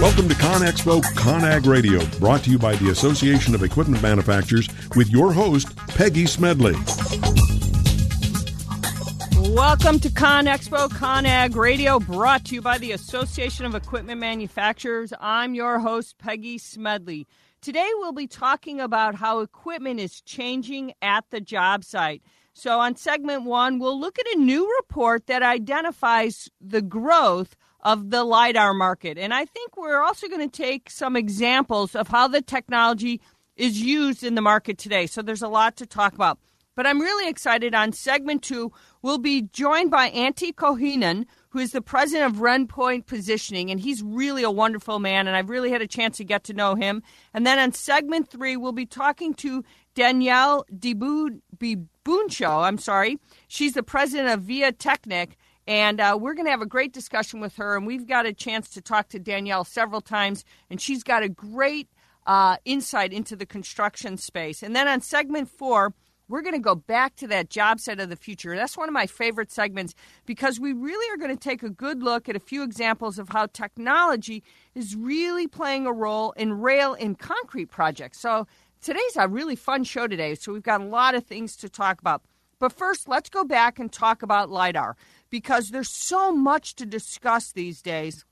Welcome to ConExpo ConAg Radio, brought to you by the Association of Equipment Manufacturers with your host, Peggy Smedley. Welcome to ConExpo ConAg Radio, brought to you by the Association of Equipment Manufacturers. I'm your host, Peggy Smedley. Today we'll be talking about how equipment is changing at the job site. So, on segment one, we'll look at a new report that identifies the growth of the LIDAR market. And I think we're also going to take some examples of how the technology is used in the market today. So there's a lot to talk about. But I'm really excited on segment two. We'll be joined by Antti Kohinen, who is the president of Redpoint Positioning, and he's really a wonderful man, and I've really had a chance to get to know him. And then on segment three, we'll be talking to Danielle Dy Buncio. I'm sorry. She's the president of VIATechnik, and uh, we're going to have a great discussion with her. And we've got a chance to talk to Danielle several times, and she's got a great uh, insight into the construction space. And then on segment four, we're going to go back to that job site of the future. That's one of my favorite segments because we really are going to take a good look at a few examples of how technology is really playing a role in rail and concrete projects. So today's a really fun show today. So we've got a lot of things to talk about. But first, let's go back and talk about LIDAR because there's so much to discuss these days.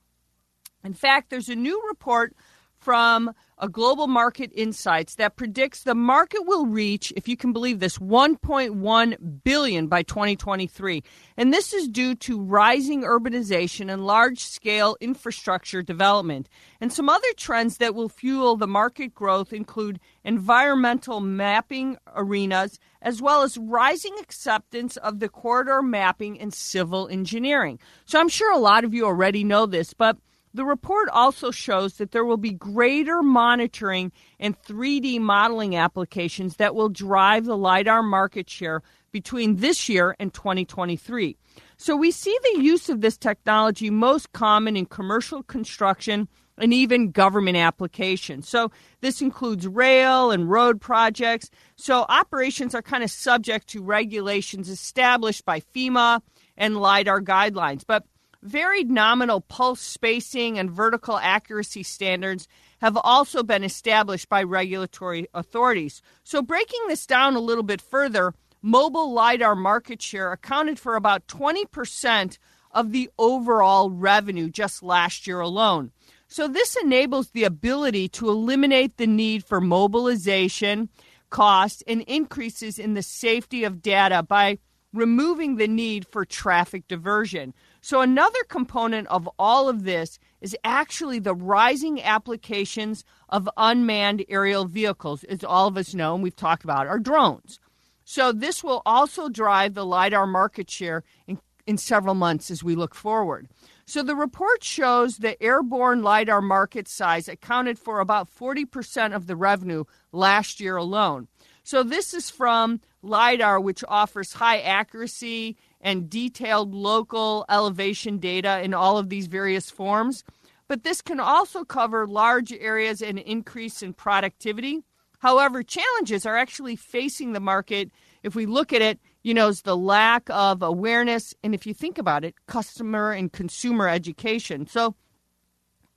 In fact, there's a new report from a global market insights that predicts the market will reach if you can believe this 1.1 billion by 2023 and this is due to rising urbanization and large scale infrastructure development. And some other trends that will fuel the market growth include environmental mapping arenas as well as rising acceptance of the corridor mapping and civil engineering. So i'm sure a lot of you already know this but the report also shows that there will be greater monitoring and 3D modeling applications that will drive the LIDAR market share between this year and 2023. So we see the use of this technology most common in commercial construction and even government applications. So this includes rail and road projects. So operations are kind of subject to regulations established by FEMA and LIDAR guidelines. But Varied nominal pulse spacing and vertical accuracy standards have also been established by regulatory authorities. So, breaking this down a little bit further, mobile LIDAR market share accounted for about 20% of the overall revenue just last year alone. So, this enables the ability to eliminate the need for mobilization costs and increases in the safety of data by removing the need for traffic diversion. So, another component of all of this is actually the rising applications of unmanned aerial vehicles, as all of us know and we've talked about, are drones. So, this will also drive the LIDAR market share in, in several months as we look forward. So, the report shows the airborne LIDAR market size accounted for about 40% of the revenue last year alone. So, this is from LIDAR, which offers high accuracy and detailed local elevation data in all of these various forms. But this can also cover large areas and increase in productivity. However, challenges are actually facing the market. If we look at it, you know, is the lack of awareness, and if you think about it, customer and consumer education. So,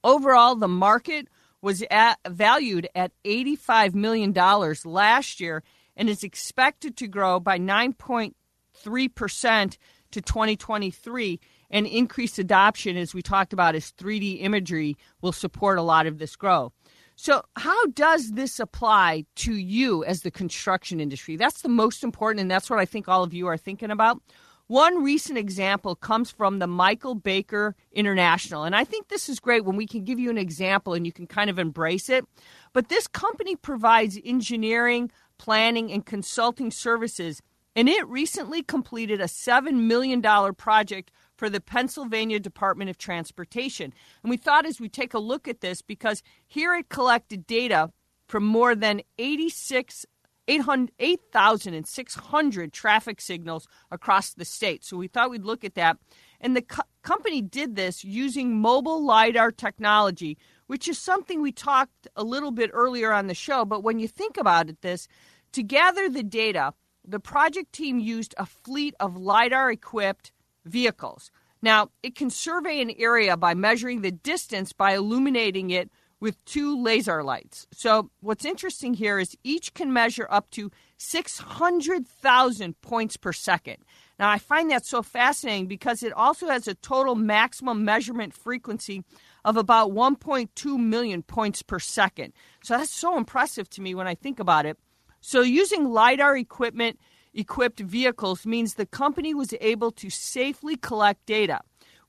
overall, the market was at, valued at $85 million last year and is expected to grow by 9.3% to 2023. And increased adoption, as we talked about, as 3D imagery will support a lot of this growth. So, how does this apply to you as the construction industry? That's the most important, and that's what I think all of you are thinking about. One recent example comes from the Michael Baker International. And I think this is great when we can give you an example and you can kind of embrace it. But this company provides engineering, planning, and consulting services. And it recently completed a $7 million project for the Pennsylvania Department of Transportation. And we thought as we take a look at this, because here it collected data from more than 86 8,600 traffic signals across the state. So we thought we'd look at that. And the co- company did this using mobile LiDAR technology, which is something we talked a little bit earlier on the show. But when you think about it, this to gather the data, the project team used a fleet of LiDAR equipped vehicles. Now, it can survey an area by measuring the distance by illuminating it with two laser lights. So, what's interesting here is each can measure up to 600,000 points per second. Now, I find that so fascinating because it also has a total maximum measurement frequency of about 1.2 million points per second. So, that's so impressive to me when I think about it. So, using LIDAR equipment equipped vehicles means the company was able to safely collect data.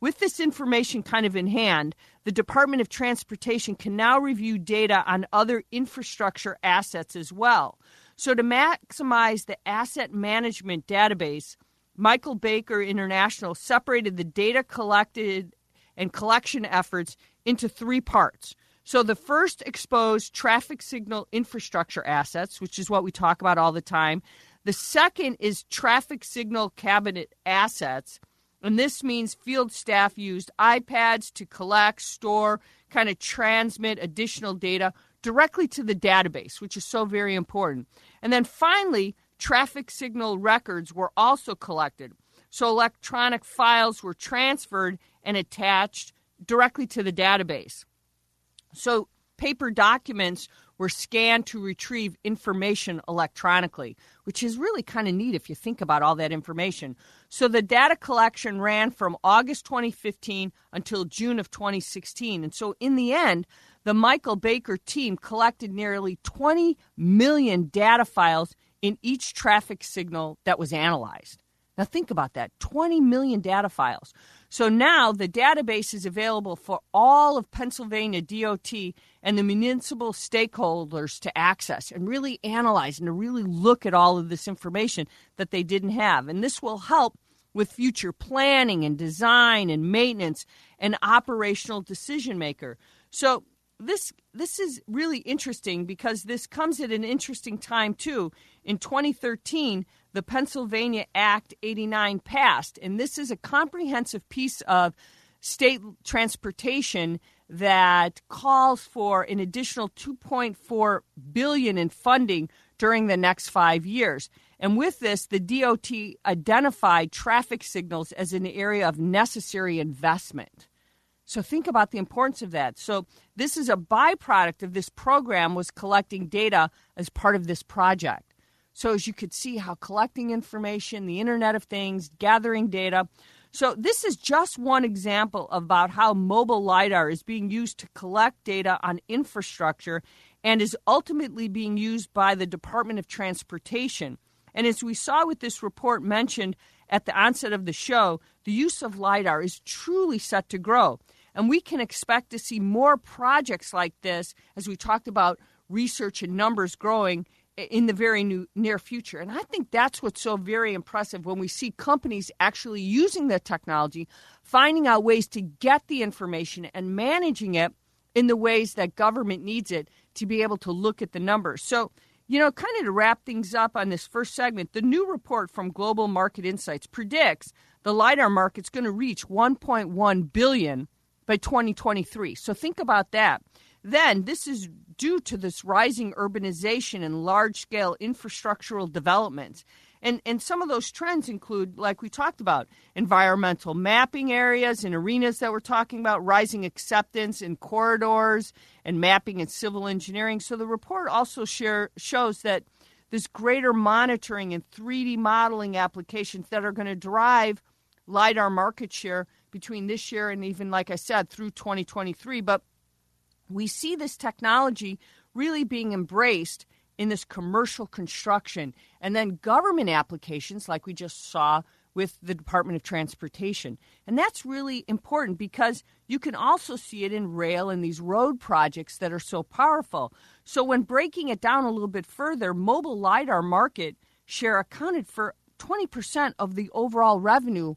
With this information kind of in hand, the Department of Transportation can now review data on other infrastructure assets as well. So, to maximize the asset management database, Michael Baker International separated the data collected and collection efforts into three parts. So, the first exposed traffic signal infrastructure assets, which is what we talk about all the time. The second is traffic signal cabinet assets. And this means field staff used iPads to collect, store, kind of transmit additional data directly to the database, which is so very important. And then finally, traffic signal records were also collected. So electronic files were transferred and attached directly to the database. So paper documents were scanned to retrieve information electronically, which is really kind of neat if you think about all that information. So the data collection ran from August 2015 until June of 2016. And so in the end, the Michael Baker team collected nearly 20 million data files in each traffic signal that was analyzed. Now think about that 20 million data files. So now the database is available for all of Pennsylvania DOT and the municipal stakeholders to access and really analyze and to really look at all of this information that they didn't have. And this will help with future planning and design and maintenance and operational decision maker. So this this is really interesting because this comes at an interesting time too. In 2013, the Pennsylvania Act 89 passed, and this is a comprehensive piece of state transportation that calls for an additional 2.4 billion in funding during the next 5 years. And with this, the DOT identified traffic signals as an area of necessary investment. So think about the importance of that. So this is a byproduct of this program was collecting data as part of this project. So, as you could see, how collecting information, the Internet of Things, gathering data. So, this is just one example about how mobile LIDAR is being used to collect data on infrastructure and is ultimately being used by the Department of Transportation. And as we saw with this report mentioned at the onset of the show, the use of LIDAR is truly set to grow. And we can expect to see more projects like this as we talked about research and numbers growing in the very new, near future. And I think that's what's so very impressive when we see companies actually using the technology, finding out ways to get the information and managing it in the ways that government needs it to be able to look at the numbers. So, you know, kind of to wrap things up on this first segment, the new report from Global Market Insights predicts the lidar market's going to reach 1.1 billion by 2023. So think about that. Then this is due to this rising urbanization and large scale infrastructural developments. And, and some of those trends include, like we talked about, environmental mapping areas and arenas that we're talking about, rising acceptance in corridors and mapping and civil engineering. So the report also share, shows that this greater monitoring and 3D modeling applications that are going to drive LIDAR market share between this year and even, like I said, through 2023. But we see this technology really being embraced in this commercial construction and then government applications like we just saw with the Department of Transportation. And that's really important because you can also see it in rail and these road projects that are so powerful. So when breaking it down a little bit further, mobile lidar market share accounted for 20% of the overall revenue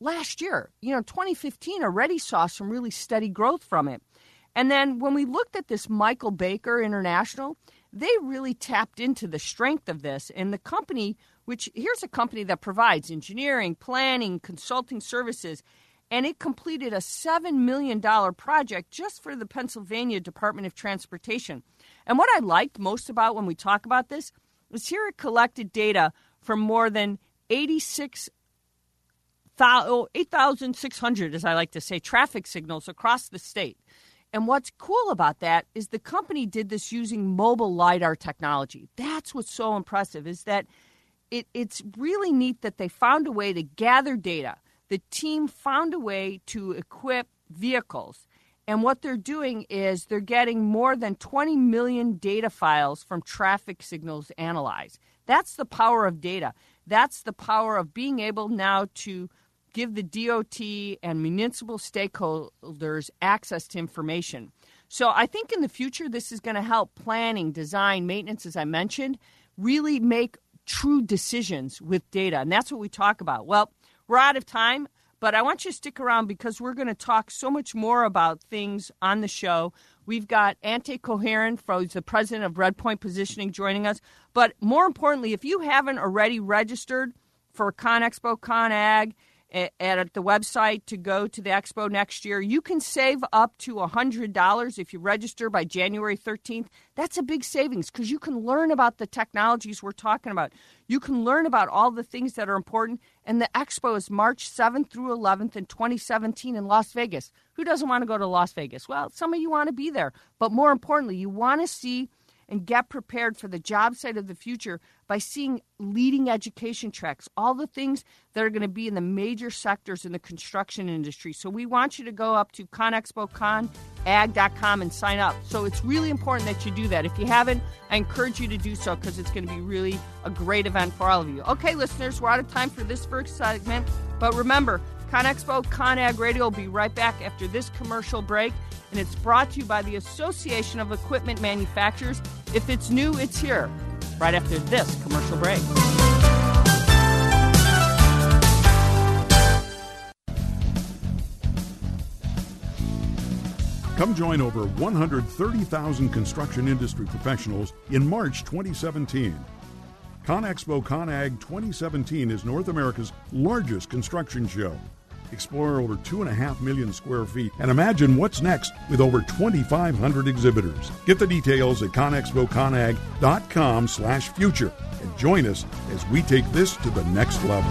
last year. You know, 2015 already saw some really steady growth from it. And then when we looked at this Michael Baker International, they really tapped into the strength of this. And the company, which here's a company that provides engineering, planning, consulting services, and it completed a $7 million project just for the Pennsylvania Department of Transportation. And what I liked most about when we talk about this was here it collected data from more than 86 8,600, as I like to say, traffic signals across the state. And what's cool about that is the company did this using mobile LiDAR technology. That's what's so impressive is that it, it's really neat that they found a way to gather data. The team found a way to equip vehicles. And what they're doing is they're getting more than 20 million data files from traffic signals analyzed. That's the power of data. That's the power of being able now to give the DOT and municipal stakeholders access to information. So I think in the future, this is going to help planning, design, maintenance, as I mentioned, really make true decisions with data. And that's what we talk about. Well, we're out of time, but I want you to stick around because we're going to talk so much more about things on the show. We've got Ante Coheran, who's the president of Redpoint Positioning, joining us. But more importantly, if you haven't already registered for ConExpo ConAg, at, the website to go to the expo next year. You can save up to $100 if you register by January 13th. That's a big savings because you can learn about the technologies we're talking about. You can learn about all the things that are important. And the expo is March 7th through 11th in 2017 in Las Vegas. Who doesn't want to go to Las Vegas? Well, some of you want to be there. But more importantly, you want to see and get prepared for the job site of the future by seeing leading education tracks, all the things that are going to be in the major sectors in the construction industry. So we want you to go up to conexpoconag.com and sign up. So it's really important that you do that. If you haven't, I encourage you to do so because it's going to be really a great event for all of you. Okay, listeners, we're out of time for this first segment, but remember, ConExpo ConAg Radio will be right back after this commercial break, and it's brought to you by the Association of Equipment Manufacturers. If it's new, it's here. Right after this commercial break. Come join over 130,000 construction industry professionals in March 2017. ConExpo ConAg 2017 is North America's largest construction show explore over 2.5 million square feet, and imagine what's next with over 2,500 exhibitors. Get the details at conexpoconag.com slash future and join us as we take this to the next level.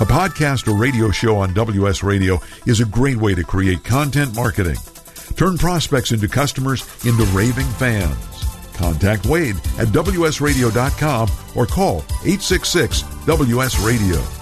A podcast or radio show on WS Radio is a great way to create content marketing. Turn prospects into customers into raving fans. Contact Wade at WSRadio.com or call 866 WS Radio.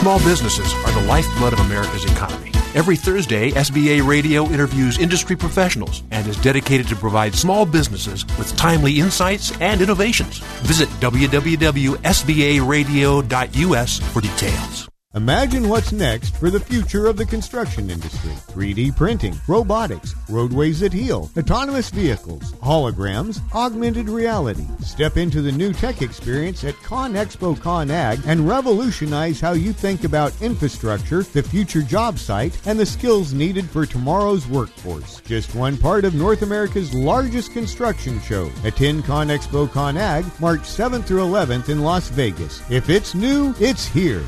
Small businesses are the lifeblood of America's economy. Every Thursday, SBA Radio interviews industry professionals and is dedicated to provide small businesses with timely insights and innovations. Visit www.sbaradio.us for details. Imagine what's next for the future of the construction industry. 3D printing, robotics, roadways that heal, autonomous vehicles, holograms, augmented reality. Step into the new tech experience at ConExpo ConAg and revolutionize how you think about infrastructure, the future job site, and the skills needed for tomorrow's workforce. Just one part of North America's largest construction show. Attend ConExpo ConAg March 7th through 11th in Las Vegas. If it's new, it's here.